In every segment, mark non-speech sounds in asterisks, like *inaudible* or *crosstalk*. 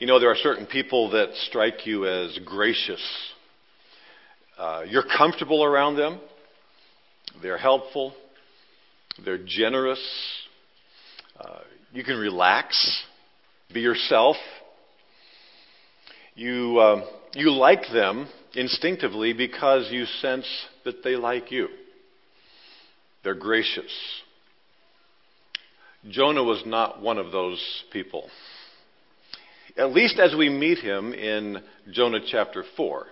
You know, there are certain people that strike you as gracious. Uh, you're comfortable around them. They're helpful. They're generous. Uh, you can relax, be yourself. You, uh, you like them instinctively because you sense that they like you. They're gracious. Jonah was not one of those people. At least as we meet him in Jonah chapter 4.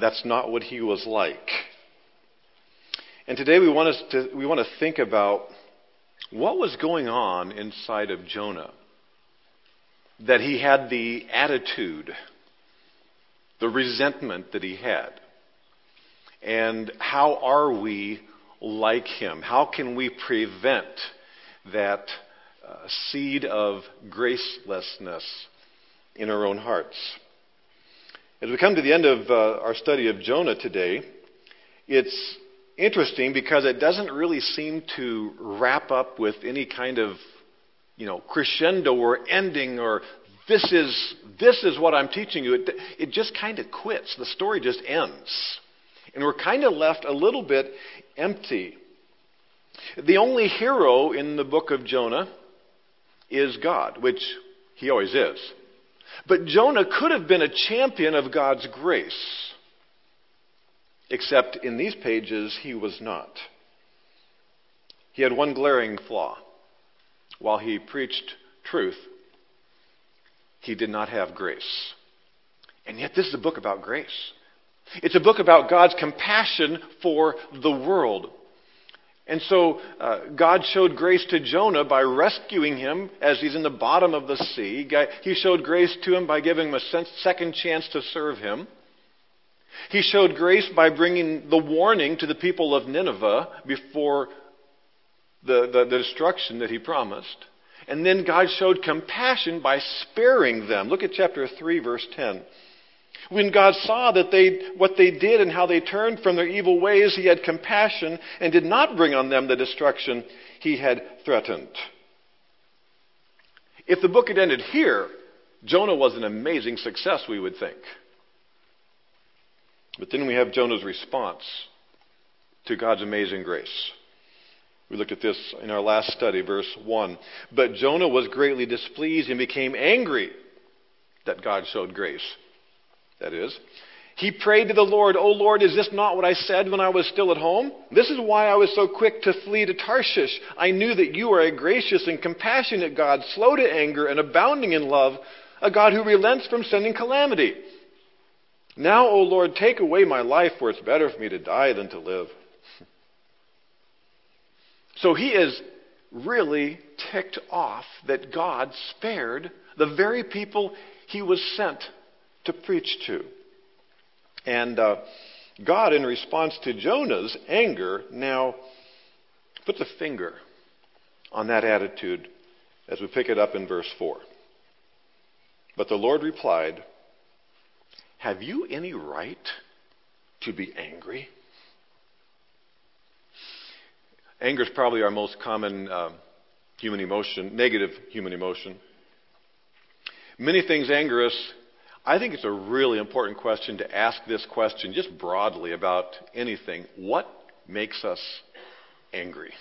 That's not what he was like. And today we want, us to, we want to think about what was going on inside of Jonah that he had the attitude, the resentment that he had. And how are we like him? How can we prevent that uh, seed of gracelessness in our own hearts? As we come to the end of uh, our study of Jonah today, it's interesting because it doesn't really seem to wrap up with any kind of you know crescendo or ending or this is this is what I'm teaching you. It, it just kind of quits. The story just ends. And we're kind of left a little bit empty. The only hero in the book of Jonah is God, which he always is. But Jonah could have been a champion of God's grace. Except in these pages, he was not. He had one glaring flaw. While he preached truth, he did not have grace. And yet, this is a book about grace. It's a book about God's compassion for the world. And so uh, God showed grace to Jonah by rescuing him as he's in the bottom of the sea. He showed grace to him by giving him a second chance to serve him. He showed grace by bringing the warning to the people of Nineveh before the, the, the, destruction that he promised. And then God showed compassion by sparing them. Look at chapter 3, verse 10. When God saw that they, what they did and how they turned from their evil ways, he had compassion and did not bring on them the destruction he had threatened. If the book had ended here, Jonah was an amazing success, we would think. But then we have Jonah's response to God's amazing grace. We looked at this in our last study, verse 1. But Jonah was greatly displeased and became angry that God showed grace. That is, he prayed to the Lord, O Lord, is this not what I said when I was still at home? This is why I was so quick to flee to Tarshish. I knew that you are a gracious and compassionate God, slow to anger and abounding in love, a God who relents from sending calamity. Now, O Lord, take away my life, for it's better for me to die than to live. so he is really ticked off that God spared the very people he was sent to preach to. And uh, God, in response to Jonah's anger, now puts a finger on that attitude as we pick it up in verse 4. But the Lord replied, have you any right to be angry? Anger is probably our most common uh, human emotion, negative human emotion. Many things anger us. I think it's a really important question to ask this question just broadly about anything. What makes us angry?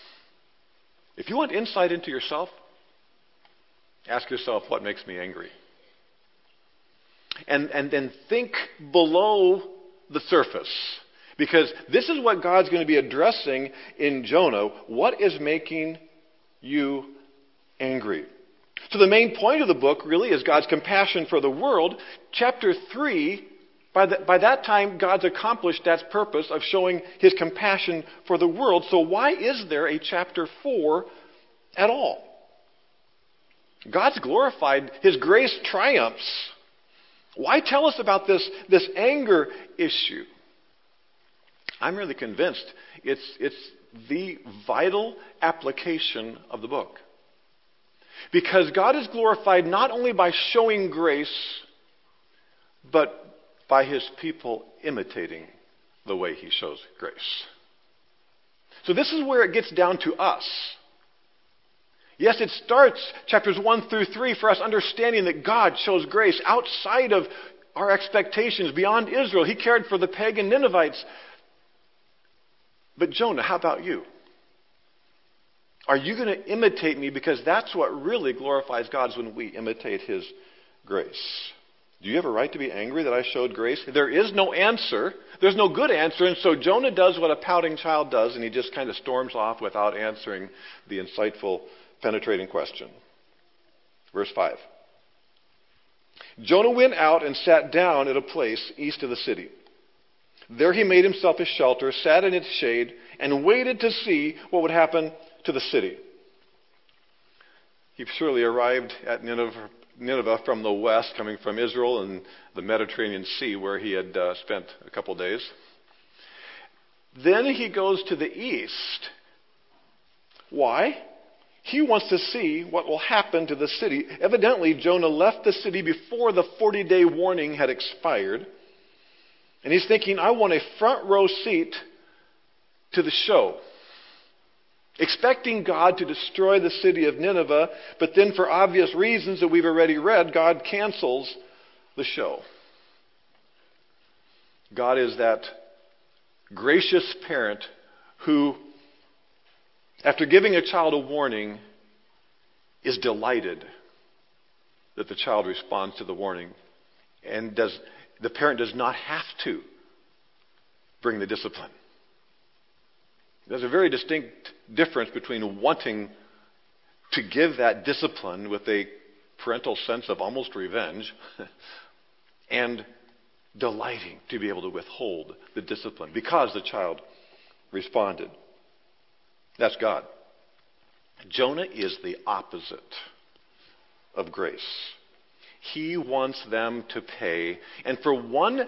If you want insight into yourself, ask yourself, what makes me angry? and, and then think below the surface. Because this is what God's going to be addressing in Jonah. What is making you angry? So, the main point of the book really is God's compassion for the world. Chapter 3, by, the, by that time, God's accomplished that purpose of showing his compassion for the world. So, why is there a chapter 4 at all? God's glorified, his grace triumphs. Why tell us about this, this anger issue? I'm really convinced it's, it's the vital application of the book. Because God is glorified not only by showing grace, but by his people imitating the way he shows grace. So, this is where it gets down to us. Yes, it starts chapters 1 through 3 for us understanding that God shows grace outside of our expectations, beyond Israel. He cared for the pagan Ninevites. But Jonah, how about you? Are you going to imitate me? Because that's what really glorifies God is when we imitate His grace. Do you have a right to be angry that I showed grace? There is no answer. There's no good answer. And so Jonah does what a pouting child does, and he just kind of storms off without answering the insightful penetrating question. Verse 5. Jonah went out and sat down at a place east of the city. There he made himself a shelter, sat in its shade, and waited to see what would happen to the city. He surely arrived at Nineveh, from the west, coming from Israel and the Mediterranean Sea, where he had uh, spent a couple days. Then he goes to the east. Why? He wants to see what will happen to the city. Evidently, Jonah left the city before the 40 day warning had expired. And he's thinking, I want a front row seat to the show. Expecting God to destroy the city of Nineveh, but then for obvious reasons that we've already read, God cancels the show. God is that gracious parent who after giving a child a warning, is delighted that the child responds to the warning and does the parent does not have to bring the discipline. There's a very distinct difference between wanting to give that discipline with a parental sense of almost revenge *laughs* and delighting to be able to withhold the discipline because the child responded. That's God. Jonah is the opposite of grace. He wants them to pay, and for one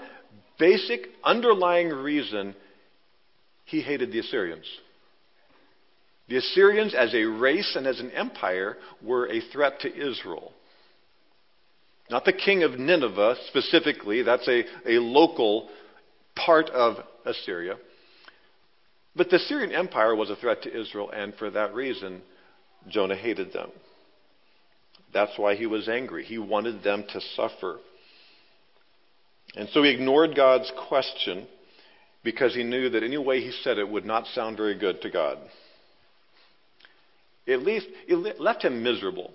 basic underlying reason, he hated the Assyrians. The Assyrians, as a race and as an empire, were a threat to Israel. Not the king of Nineveh specifically, that's a, a local part of Assyria. But the Assyrian Empire was a threat to Israel, and for that reason, Jonah hated them. That's why he was angry. He wanted them to suffer. And so he ignored God's question because he knew that any way he said it would not sound very good to God. At least it left him miserable.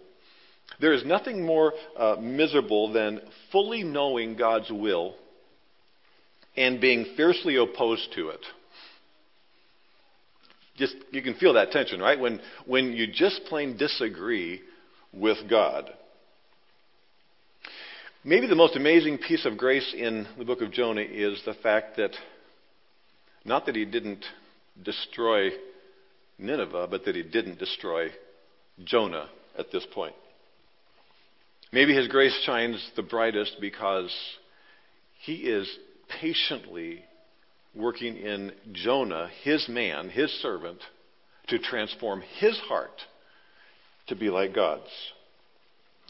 There is nothing more uh, miserable than fully knowing God's will and being fiercely opposed to it just you can feel that tension, right? When when you just plain disagree with God. Maybe the most amazing piece of grace in the book of Jonah is the fact that not that he didn't destroy Nineveh, but that he didn't destroy Jonah at this point. Maybe his grace shines the brightest because he is patiently working in Jonah, his man, his servant, to transform his heart to be like God's.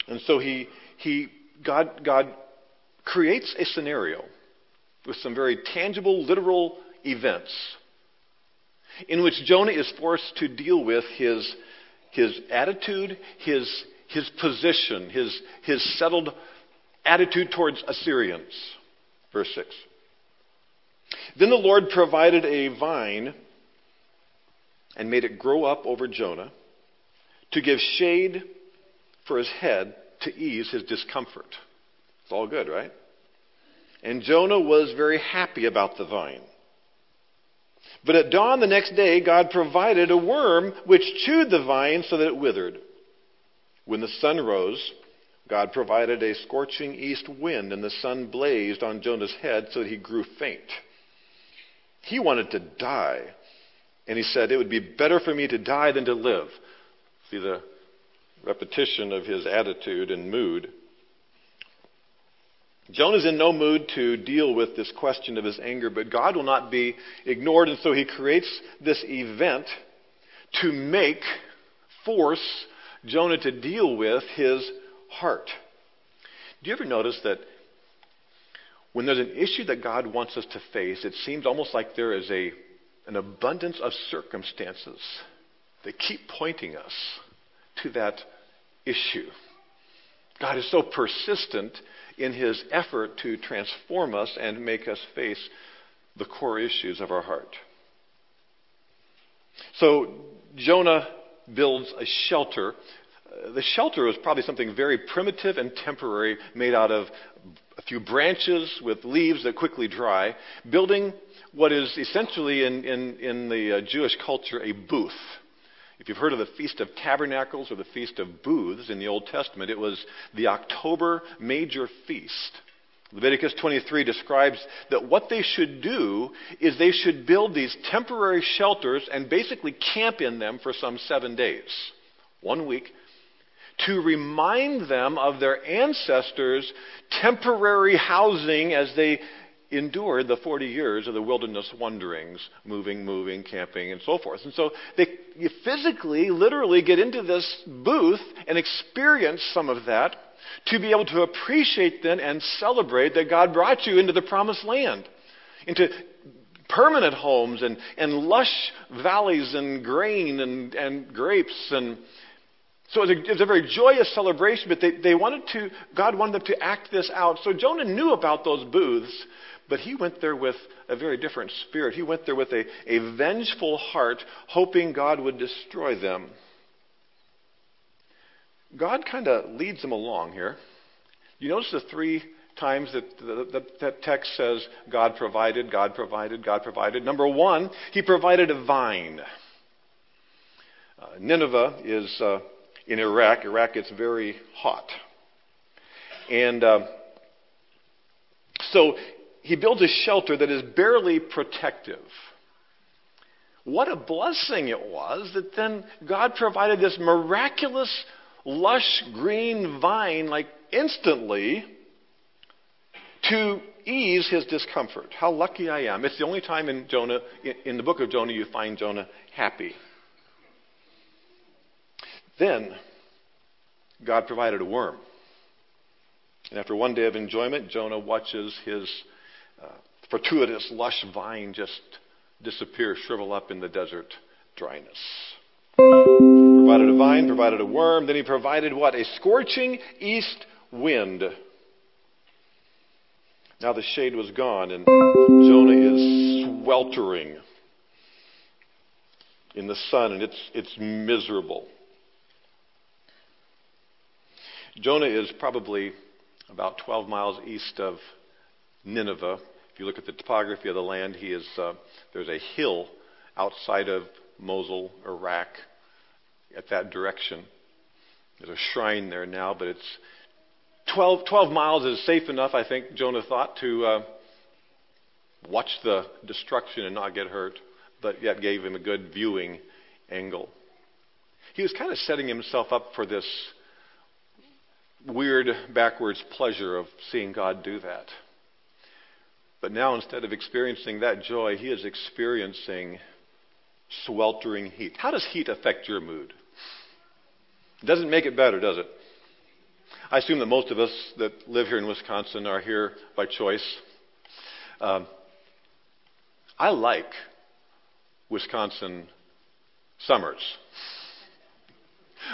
And so he, he God, God creates a scenario with some very tangible, literal events in which Jonah is forced to deal with his, his attitude, his, his position, his, his settled attitude towards Assyrians. Verse 6. Then the Lord provided a vine and made it grow up over Jonah to give shade for his head to ease his discomfort. It's all good, right? And Jonah was very happy about the vine. But at dawn the next day, God provided a worm which chewed the vine so that it withered. When the sun rose, God provided a scorching east wind, and the sun blazed on Jonah's head so that he grew faint. He wanted to die. And he said, It would be better for me to die than to live. See the repetition of his attitude and mood. Jonah's in no mood to deal with this question of his anger, but God will not be ignored, and so he creates this event to make, force Jonah to deal with his heart. Do you ever notice that when there's an issue that God wants us to face, it seems almost like there is a, an abundance of circumstances that keep pointing us to that issue. God is so persistent in his effort to transform us and make us face the core issues of our heart. So Jonah builds a shelter. Uh, the shelter was probably something very primitive and temporary, made out of a few branches with leaves that quickly dry, building what is essentially in, in, in the uh, Jewish culture a booth. If you've heard of the Feast of Tabernacles or the Feast of Booths in the Old Testament, it was the October major feast. Leviticus 23 describes that what they should do is they should build these temporary shelters and basically camp in them for some seven days, one week, to remind them of their ancestors' temporary housing as they endured the 40 years of the wilderness wanderings, moving, moving, camping, and so forth. And so they physically, literally get into this booth and experience some of that to be able to appreciate then and celebrate that God brought you into the promised land, into permanent homes and, and lush valleys and grain and, and grapes and so it was, a, it was a very joyous celebration, but they, they wanted to, God wanted them to act this out. So Jonah knew about those booths, but he went there with a very different spirit. He went there with a, a vengeful heart, hoping God would destroy them. God kind of leads them along here. You notice the three times that the, that text says God provided, God provided, God provided. Number one, He provided a vine. Uh, Nineveh is uh, in Iraq. Iraq gets very hot. And uh, so he builds a shelter that is barely protective. What a blessing it was that then God provided this miraculous, lush green vine, like instantly, to ease his discomfort. How lucky I am. It's the only time in Jonah, in the book of Jonah, you find Jonah happy. Then, God provided a worm. And after one day of enjoyment, Jonah watches his fortuitous, lush vine just disappear, shrivel up in the desert dryness. Provided a vine, provided a worm, then he provided what? A scorching east wind. Now the shade was gone, and Jonah is sweltering in the sun, and it's, it's miserable. Jonah is probably about 12 miles east of Nineveh. If you look at the topography of the land, he is, uh, there's a hill outside of Mosul, Iraq, at that direction. There's a shrine there now, but it's 12, 12 miles is safe enough, I think, Jonah thought, to uh, watch the destruction and not get hurt, but yet gave him a good viewing angle. He was kind of setting himself up for this weird backwards pleasure of seeing God do that. But now, instead of experiencing that joy, he is experiencing sweltering heat. How does heat affect your mood? It doesn't make it better, does it? I assume that most of us that live here in Wisconsin are here by choice. Um, I like Wisconsin summers.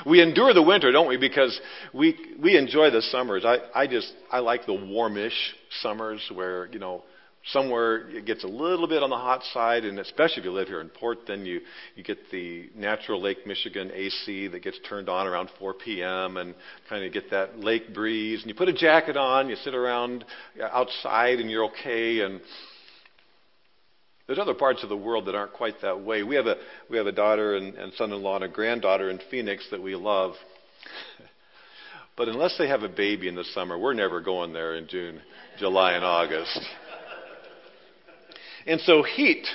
We endure the winter, don't we? Because we we enjoy the summers. I, I just I like the warmish summers where you know somewhere it gets a little bit on the hot side, and especially if you live here in Port, then you you get the natural Lake Michigan AC that gets turned on around 4 p.m. and kind of get that lake breeze. And you put a jacket on, you sit around outside, and you're okay. And there's other parts of the world that aren't quite that way. We have a we have a daughter and, and son-in-law and a granddaughter in Phoenix that we love. *laughs* but unless they have a baby in the summer, we're never going there in June, July, and August. And so heat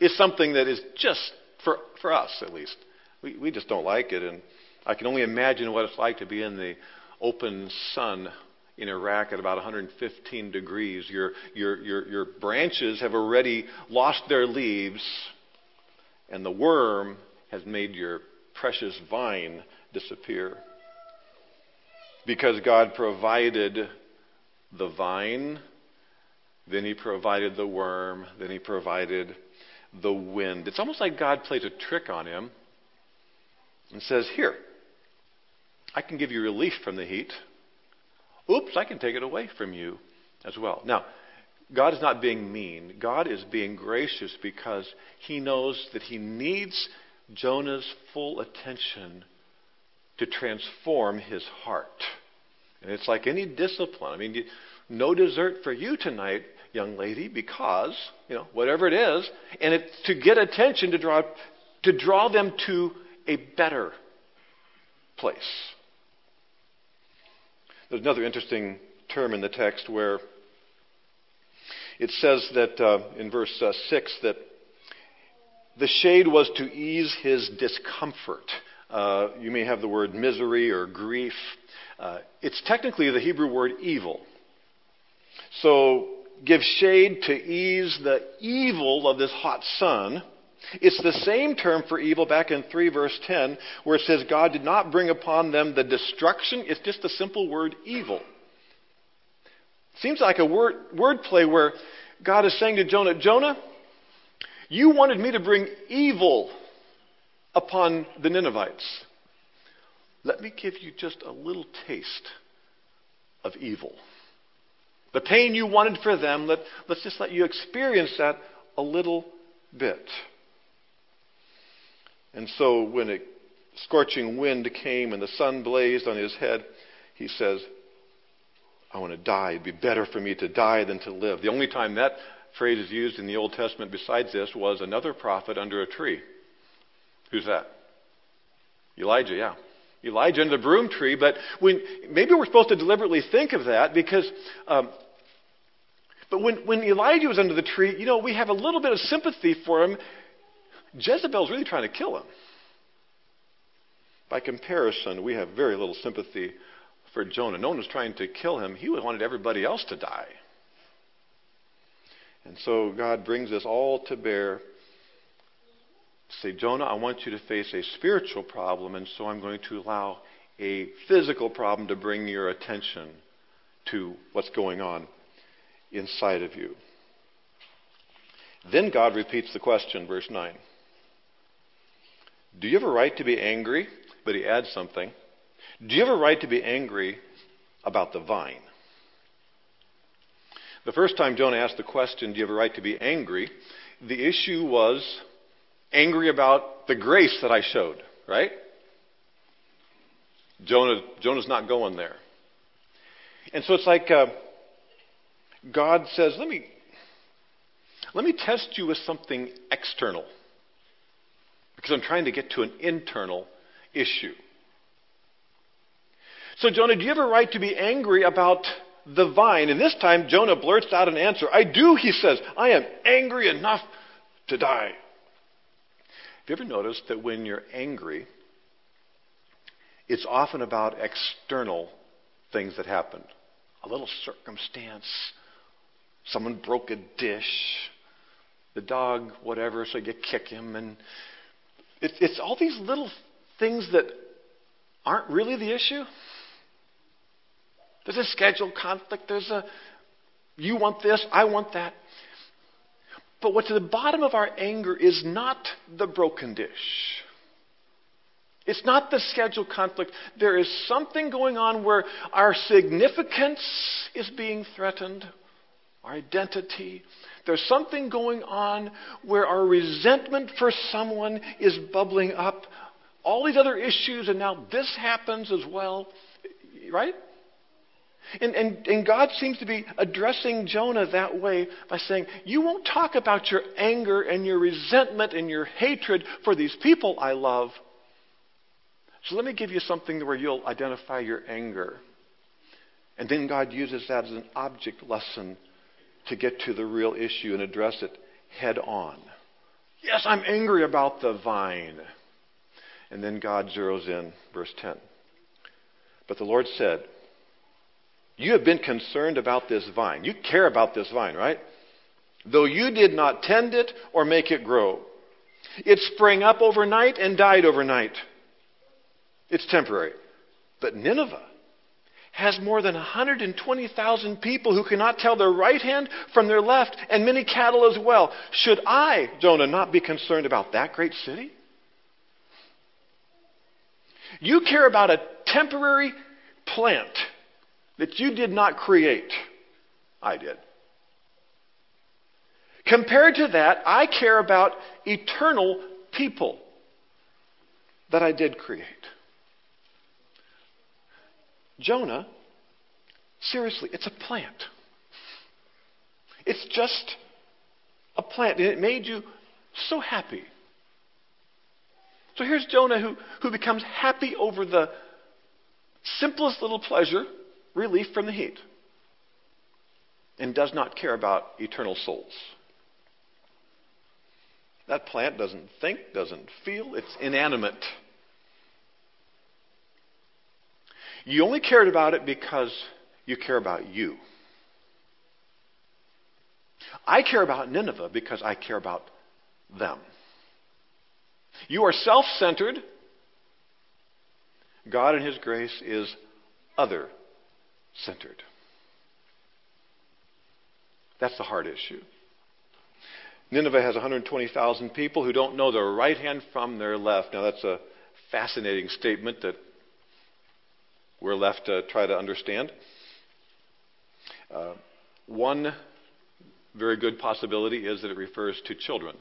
is something that is just for for us at least. We we just don't like it, and I can only imagine what it's like to be in the open sun in Iraq at about 115 degrees. Your, your, your, your branches have already lost their leaves, and the worm has made your precious vine disappear. Because God provided the vine, then He provided the worm, then He provided the wind. It's almost like God plays a trick on him and says, Here, I can give you relief from the heat. Oops, I can take it away from you as well. Now, God is not being mean. God is being gracious because he knows that he needs Jonah's full attention to transform his heart. And it's like any discipline. I mean, no dessert for you tonight, young lady, because, you know, whatever it is, and it's to get attention to draw to draw them to a better place. There's another interesting term in the text where it says that uh, in verse uh, 6 that the shade was to ease his discomfort. Uh, you may have the word misery or grief. Uh, it's technically the Hebrew word evil. So, give shade to ease the evil of this hot sun. It's the same term for evil back in 3 verse 10 where it says God did not bring upon them the destruction. It's just the simple word evil. Seems like a word wordplay where God is saying to Jonah, Jonah, you wanted me to bring evil upon the Ninevites. Let me give you just a little taste of evil. The pain you wanted for them, let, let's just let you experience that a little bit. And so when a scorching wind came and the sun blazed on his head, he says, I want to die. It'd be better for me to die than to live. The only time that phrase is used in the Old Testament besides this was another prophet under a tree. Who's that? Elijah, yeah. Elijah under the broom tree, but when, maybe we're supposed to deliberately think of that because, um, but when, when Elijah was under the tree, you know, we have a little bit of sympathy for him. Jezebel's really trying to kill him. By comparison, we have very little sympathy for Jonah. No one was trying to kill him, he wanted everybody else to die. And so God brings us all to bear. Say, Jonah, I want you to face a spiritual problem, and so I'm going to allow a physical problem to bring your attention to what's going on inside of you. Then God repeats the question, verse 9. Do you have a right to be angry? But he adds something. Do you have a right to be angry about the vine? The first time Jonah asked the question, Do you have a right to be angry? the issue was angry about the grace that I showed, right? Jonah, Jonah's not going there. And so it's like uh, God says, let me, let me test you with something external. Because I'm trying to get to an internal issue. So, Jonah, do you have a right to be angry about the vine? And this time, Jonah blurts out an answer. I do, he says. I am angry enough to die. Have you ever noticed that when you're angry, it's often about external things that happened? A little circumstance, someone broke a dish, the dog, whatever, so you kick him, and it's, it's all these little things that aren't really the issue. There's a schedule conflict. There's a, you want this, I want that. But what's at the bottom of our anger is not the broken dish. It's not the schedule conflict. There is something going on where our significance is being threatened, our identity. There's something going on where our resentment for someone is bubbling up. All these other issues, and now this happens as well. Right? And, and, and God seems to be addressing Jonah that way by saying, You won't talk about your anger and your resentment and your hatred for these people I love. So let me give you something where you'll identify your anger. And then God uses that as an object lesson to get to the real issue and address it head on. Yes, I'm angry about the vine. And then God zeroes in, verse 10. But the Lord said, you have been concerned about this vine. You care about this vine, right? Though you did not tend it or make it grow. It sprang up overnight and died overnight. It's temporary. But Nineveh has more than 120,000 people who cannot tell their right hand from their left, and many cattle as well. Should I, Jonah, not be concerned about that great city? You care about a temporary plant that you did not create. I did. Compared to that, I care about eternal people that I did create. Jonah, seriously, it's a plant. It's just a plant, and it made you so happy. So here's Jonah who, who becomes happy over the simplest little pleasure, relief from the heat, and does not care about eternal souls. That plant doesn't think, doesn't feel, it's inanimate. You only cared about it because you care about you. I care about Nineveh because I care about them. You are self centered. God, in His grace, is other centered. That's the hard issue. Nineveh has 120,000 people who don't know their right hand from their left. Now, that's a fascinating statement that we're left to try to understand. Uh, one very good possibility is that it refers to children,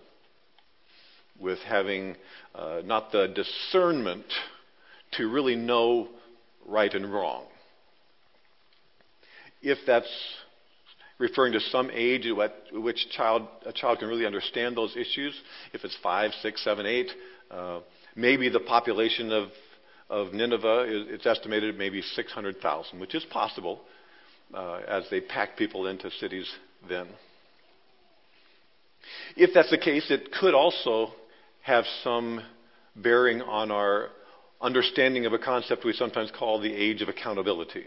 with having uh, not the discernment to really know right and wrong. If that's referring to some age at which child, a child can really understand those issues. If it's five, six, seven, eight, uh, maybe the population of, of Nineveh it's estimated maybe 600,000, which is possible uh, as they pack people into cities then. If that's the case, it could also have some bearing on our understanding of a concept we sometimes call the age of accountability.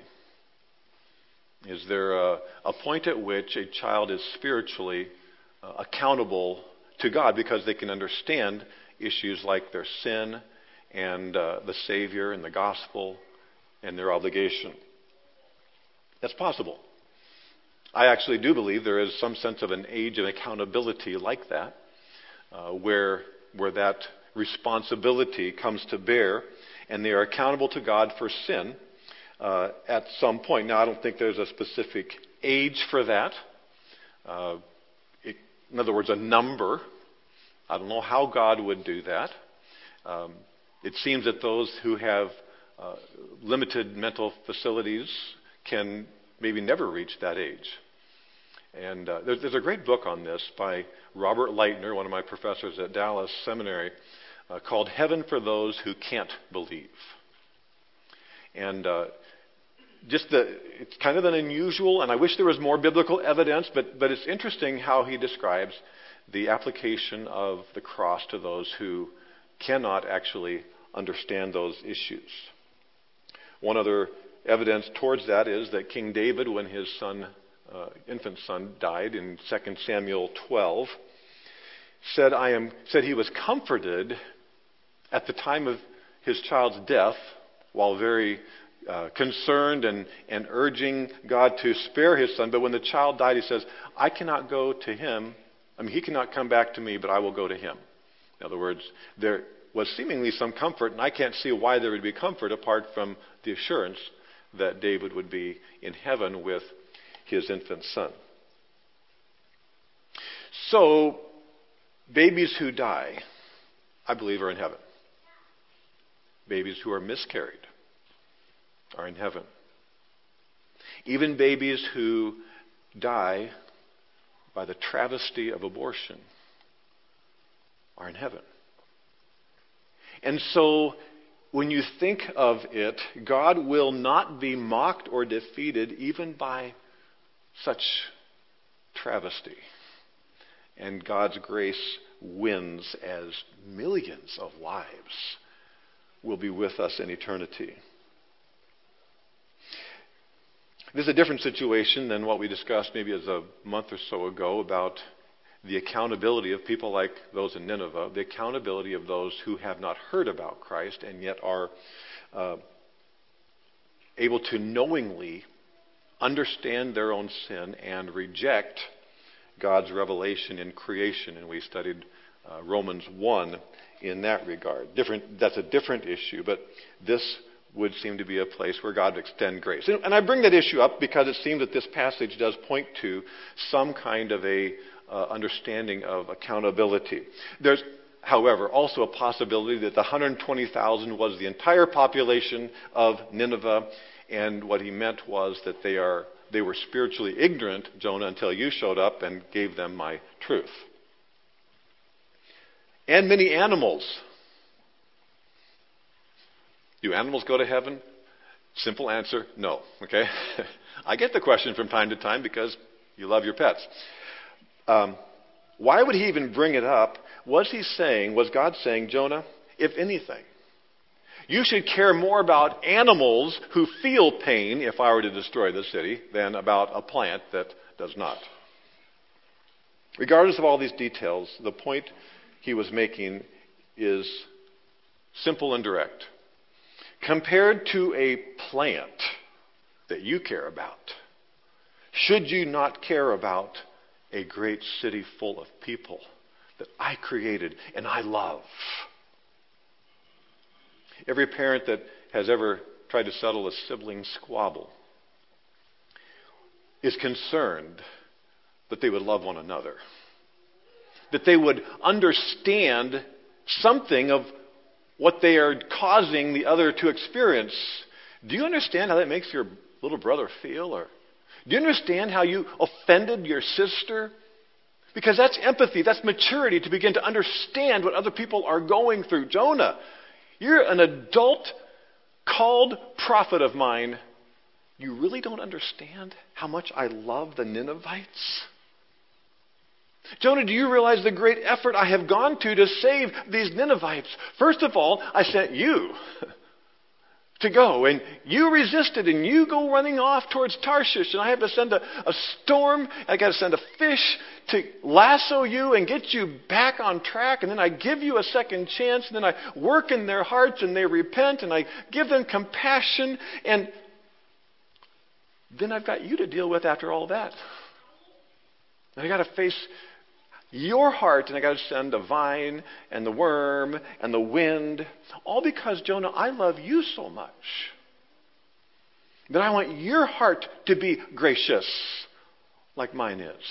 Is there a, a point at which a child is spiritually uh, accountable to God because they can understand issues like their sin and uh, the Savior and the gospel and their obligation? That's possible. I actually do believe there is some sense of an age of accountability like that, uh, where, where that responsibility comes to bear, and they are accountable to God for sin uh, at some point. Now, I don't think there's a specific age for that. Uh, it, in other words, a number. I don't know how God would do that. Um, it seems that those who have uh, limited mental facilities can maybe never reach that age. And uh, there's, there's, a great book on this by Robert Lightner, one of my professors at Dallas Seminary, uh, called Heaven for Those Who Can't Believe. And uh, just the, it's kind of an unusual, and I wish there was more biblical evidence, but, but it's interesting how he describes the application of the cross to those who cannot actually understand those issues. One other evidence towards that is that King David, when his son, uh, infant son, died in 2 Samuel 12, said, I am, said he was comforted at the time of his child's death while very uh, concerned and, and urging God to spare his son. But when the child died, he says, I cannot go to him. I mean, he cannot come back to me, but I will go to him. In other words, there was seemingly some comfort, and I can't see why there would be comfort apart from the assurance that David would be in heaven with his infant son. So, babies who die, I believe, are in heaven. Babies who are miscarried are in heaven. Even babies who die by the travesty of abortion are in heaven. And so, when you think of it, God will not be mocked or defeated even by such travesty. And God's grace wins as millions of lives will be with us in eternity. This is a different situation than what we discussed maybe as a month or so ago about the accountability of people like those in Nineveh, the accountability of those who have not heard about Christ and yet are uh, able to knowingly understand their own sin and reject God's revelation in creation. And we studied uh, Romans 1 in that regard. Different, that's a different issue, but this would seem to be a place where God would extend grace. And, and I bring that issue up because it seems that this passage does point to some kind of a uh, understanding of accountability. There's, however, also a possibility that the 120,000 was the entire population of Nineveh, and what he meant was that they are they were spiritually ignorant, Jonah, until you showed up and gave them my truth. And many animals do animals go to heaven? Simple answer no. Okay? *laughs* I get the question from time to time because you love your pets. Um, why would he even bring it up? Was he saying, was God saying, Jonah, if anything, you should care more about animals who feel pain if I were to destroy the city than about a plant that does not? Regardless of all these details, the point he was making is simple and direct. Compared to a plant that you care about, should you not care about a great city full of people that I created and I love? Every parent that has ever tried to settle a sibling squabble is concerned that they would love one another, that they would understand something of what they are causing the other to experience. Do you understand how that makes your little brother feel? Or do you understand how you offended your sister? Because that's empathy, that's maturity to begin to understand what other people are going through. Jonah, you're an adult called prophet of mine. You really don't understand how much I love the Ninevites? Jonah, do you realize the great effort I have gone to to save these Ninevites? First of all, I sent you *laughs* to go, and you resisted, and you go running off towards Tarshish, and I have to send a, a storm, I got to send a fish to lasso you and get you back on track, and then I give you a second chance, and then I work in their hearts, and they repent, and I give them compassion, and then I've got you to deal with after all that. I got to face your heart, and I got to send the vine and the worm and the wind, all because, Jonah, I love you so much that I want your heart to be gracious like mine is.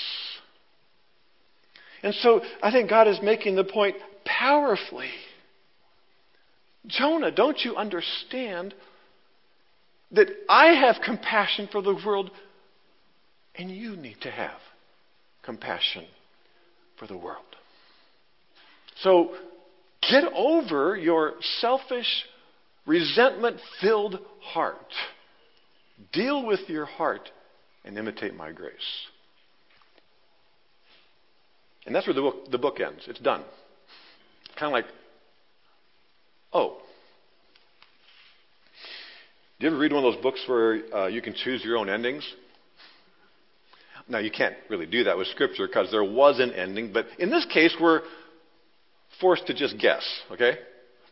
And so I think God is making the point powerfully. Jonah, don't you understand that I have compassion for the world and you need to have compassion for the world. So get over your selfish, resentment filled heart. Deal with your heart and imitate my grace. And that's where the book, the book ends. It's done. Kind of like, oh. Do you ever read one of those books where uh, you can choose your own endings? Now, you can't really do that with Scripture because there was an ending, but in this case, we're forced to just guess, okay?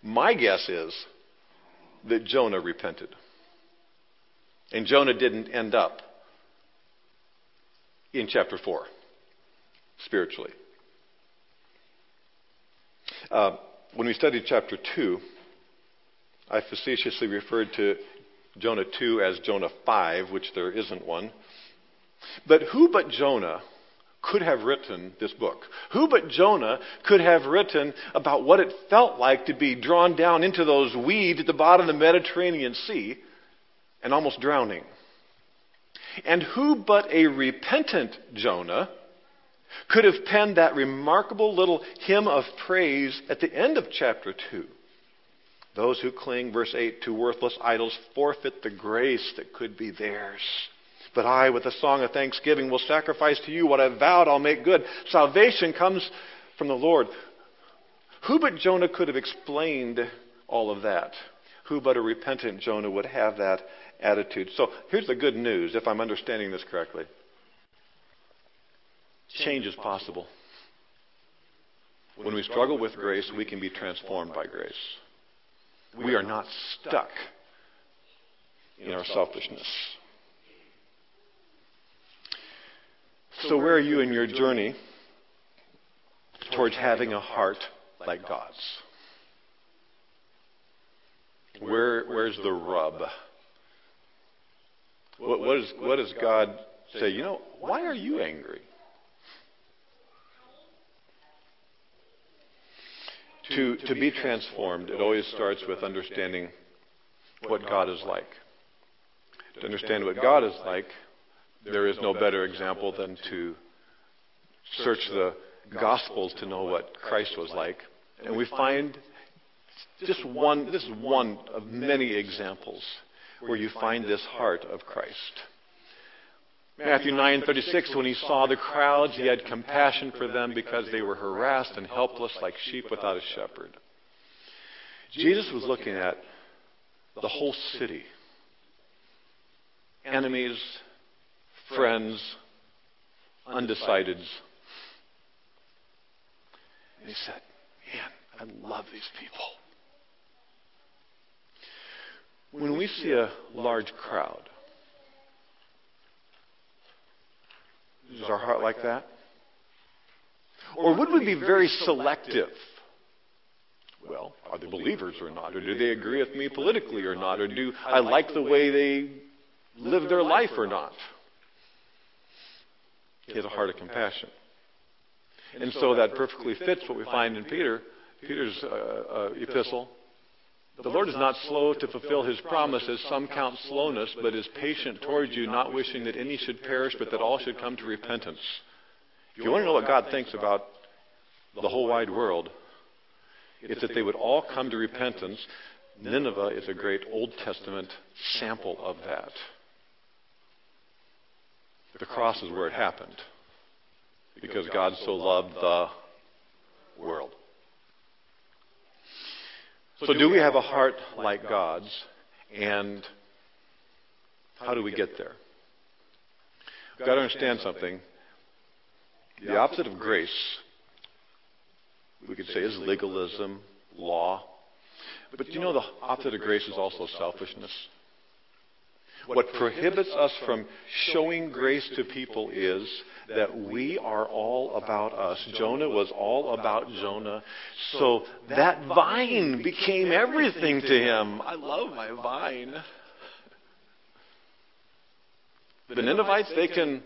My guess is that Jonah repented. And Jonah didn't end up in chapter 4, spiritually. Uh, when we studied chapter 2, I facetiously referred to Jonah 2 as Jonah 5, which there isn't one. But who but Jonah could have written this book? Who but Jonah could have written about what it felt like to be drawn down into those weeds at the bottom of the Mediterranean Sea and almost drowning? And who but a repentant Jonah could have penned that remarkable little hymn of praise at the end of chapter 2? Those who cling, verse 8, to worthless idols forfeit the grace that could be theirs. But I, with a song of thanksgiving, will sacrifice to you what I vowed I'll make good. Salvation comes from the Lord. Who but Jonah could have explained all of that? Who but a repentant Jonah would have that attitude? So here's the good news, if I'm understanding this correctly change is possible. When we struggle with grace, we can be transformed by grace. We are not stuck in our selfishness. So, where are you in your journey towards having a heart like God's? Where, where's the rub? What, what, is, what does God say? You know, why are you angry? To, to be transformed, it always starts with understanding what God is like. To understand what God is like, there is no better example than to search the Gospels to know what Christ was like. And we find just one, this is one of many examples where you find this heart of Christ. Matthew 9:36 when he saw the crowds he had compassion for them because they were harassed and helpless like sheep without a shepherd. Jesus was looking at the whole city. Enemies, friends, undecideds. And he said, "Man, I love these people." When we see a large crowd, Is our heart like that? Or would we be very selective? Well, are they believers or not? Or do they agree with me politically or not? Or do I like the way they live their life or not? He has a heart of compassion. And so that perfectly fits what we find in Peter, Peter's uh, uh, epistle. The Lord is not slow to fulfill his promises. Some count slowness, but is patient towards you, not wishing that any should perish, but that all should come to repentance. If you want to know what God thinks about the whole wide world, it's that they would all come to repentance. Nineveh is a great Old Testament sample of that. The cross is where it happened because God so loved the world. So, do we have a heart like God's? And how do we get there? We've got to understand something. The opposite of grace, we could say, is legalism, law. But you know, the opposite of grace is also selfishness. What prohibits us from showing grace to people is that we are all about us. Jonah was all about Jonah. So that vine became everything to him. I love my vine. The Ninevites, they can,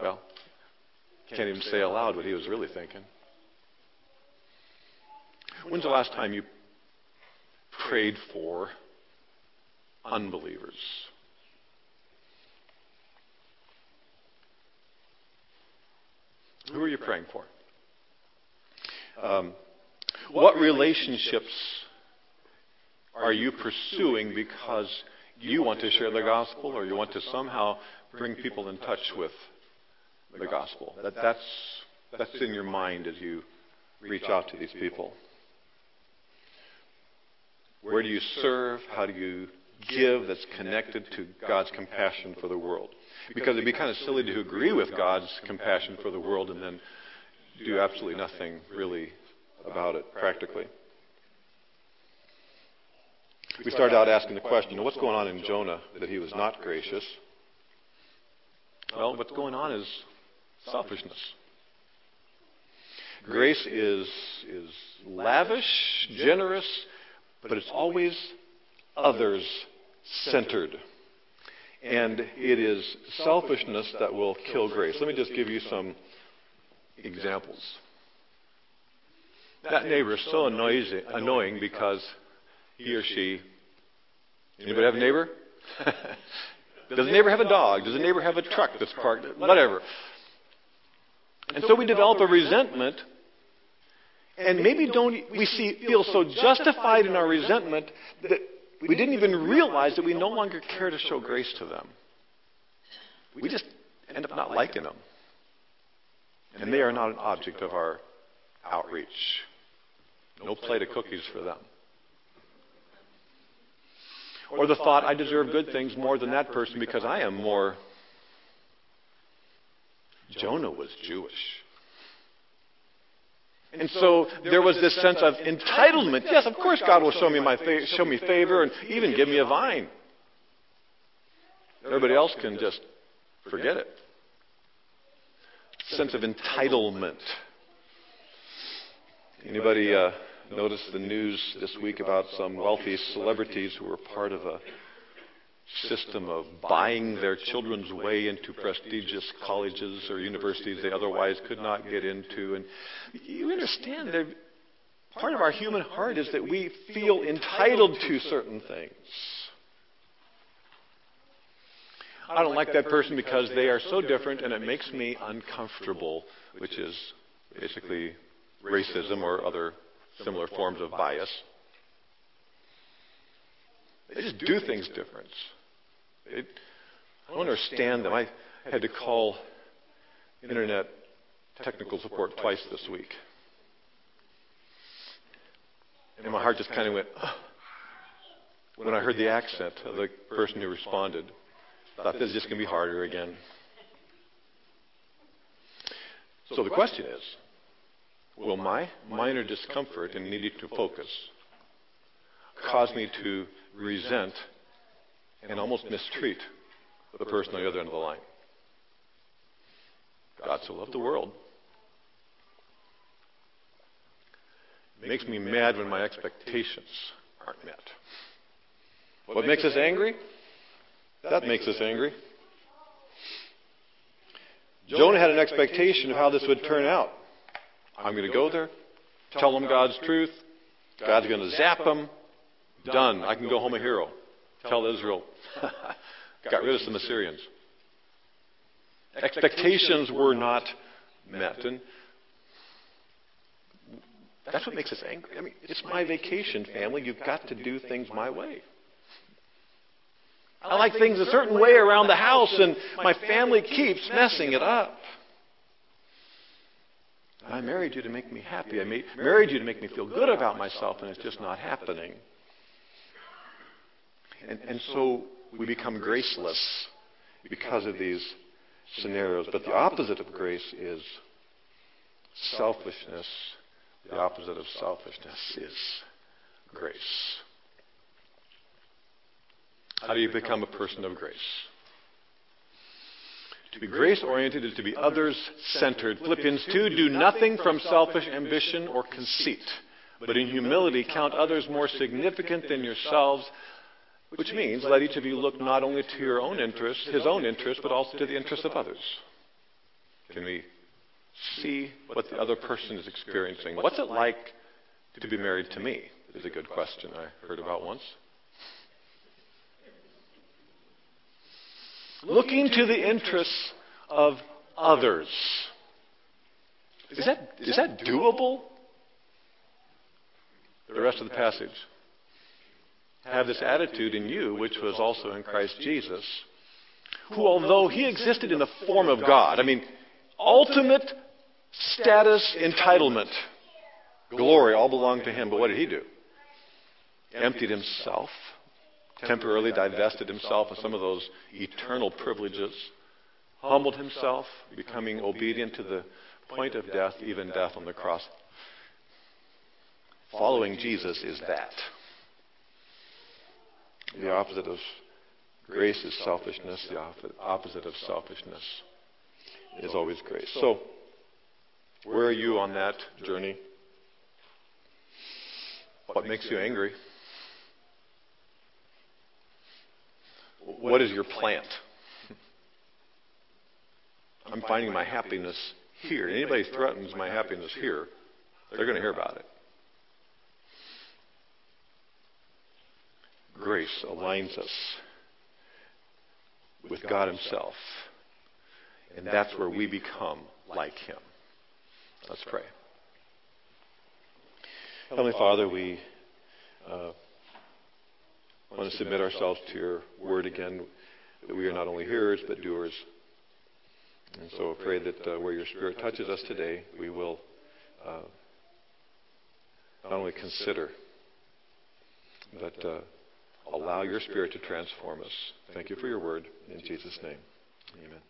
well, can't even say aloud what he was really thinking. When's the last time you prayed for unbelievers? Who are you praying for? Um, what relationships are you pursuing because you want to share the gospel or you want to somehow bring people in touch with the gospel? That, that's, that's in your mind as you reach out to these people. Where do you serve? How do you give that's connected to God's compassion for the world? Because it'd be kind of silly to agree with God's compassion for the world and then do absolutely nothing really about it practically. We started out asking the question, you know, what's going on in Jonah that he was not gracious? Well, what's going on is selfishness. Grace is, is lavish, generous, but it's always others centered. And it is selfishness that will kill grace. Let me just give you some examples. That neighbor is so annoying because he or she. Anybody have a neighbor? *laughs* Does the neighbor have a dog? Does the neighbor have a truck that's parked? Whatever. And so we develop a resentment, and maybe don't we see, feel so justified in our resentment that we didn't even realize that we no longer care to show grace to them. We just end up not liking them. And they are not an object of our outreach. No plate of cookies for them. Or the thought, I deserve good things more than that person because I am more. Jonah was Jewish. And so there was this sense of entitlement. Yes, of course God will show me my fa- show me favor and even give me a vine. Everybody else can just forget it. Sense of entitlement. Anybody uh, noticed the news this week about some wealthy celebrities who were part of a system of buying their children's way into prestigious colleges or universities they otherwise could not get into. And you understand that part of our human heart is that we feel entitled to certain things. I don't like that person because they are so different and it makes me uncomfortable, which is basically racism or other similar forms of bias. They just do things different. It, I don't understand them. I had to call internet technical support twice this week. And my heart just kind of went, oh. when I heard the accent of the person who responded. I thought this is just going to be harder again. So the question is will my minor discomfort and needing to focus cause me to resent and almost mistreat the person on the other end of the line. God so loved the world. It makes me mad when my expectations aren't met. What makes us angry? That makes us angry. Jonah had an expectation of how this would turn out. I'm going to go there, tell them God's truth. God's going to zap them. Done. I can go home a hero. Tell Israel. *laughs* Got rid of some Assyrians. Expectations were not met. And that's what makes us angry. I mean, it's my vacation, family. You've got to do things my way. I like things a certain way around the house, and my family keeps messing it up. I married you to make me happy. I married you to make me feel good about myself, and it's just not happening. And, and so we become graceless because of these scenarios. But the opposite of grace is selfishness. The opposite of selfishness is grace. How do you become a person of grace? To be grace oriented is to be others centered. Philippians 2 do nothing from selfish ambition or conceit, but in humility count others more significant than yourselves. Which means let each of you look not only to your own interest, his own interest, but also to the interest of others. Can we see what the other person is experiencing? What's it like to be married to me? Is a good question I heard about once. Looking to the interests of others. Is that, is that doable? The rest of the passage have this attitude in you, which was also in Christ Jesus, who, although he existed in the form of God, I mean, ultimate status entitlement, glory, all belonged to him. But what did he do? Emptied himself, temporarily divested himself of some of those eternal privileges, humbled himself, becoming obedient to the point of death, even death on the cross. Following Jesus is that. The opposite of grace is selfishness. The opposite of selfishness is always grace. So, where are you on that journey? What makes you angry? What is your plant? I'm finding my happiness here. Anybody threatens my happiness here, they're going to hear about it. Grace aligns us with God Himself. And that's where we become like Him. Let's pray. Heavenly Father, we uh, want to submit ourselves to your word again, that we are not only hearers, but doers. And so I pray that uh, where your Spirit touches us today, we will uh, not only consider, but uh, Allow your Spirit to transform us. Thank you for your word. In Jesus' name, amen.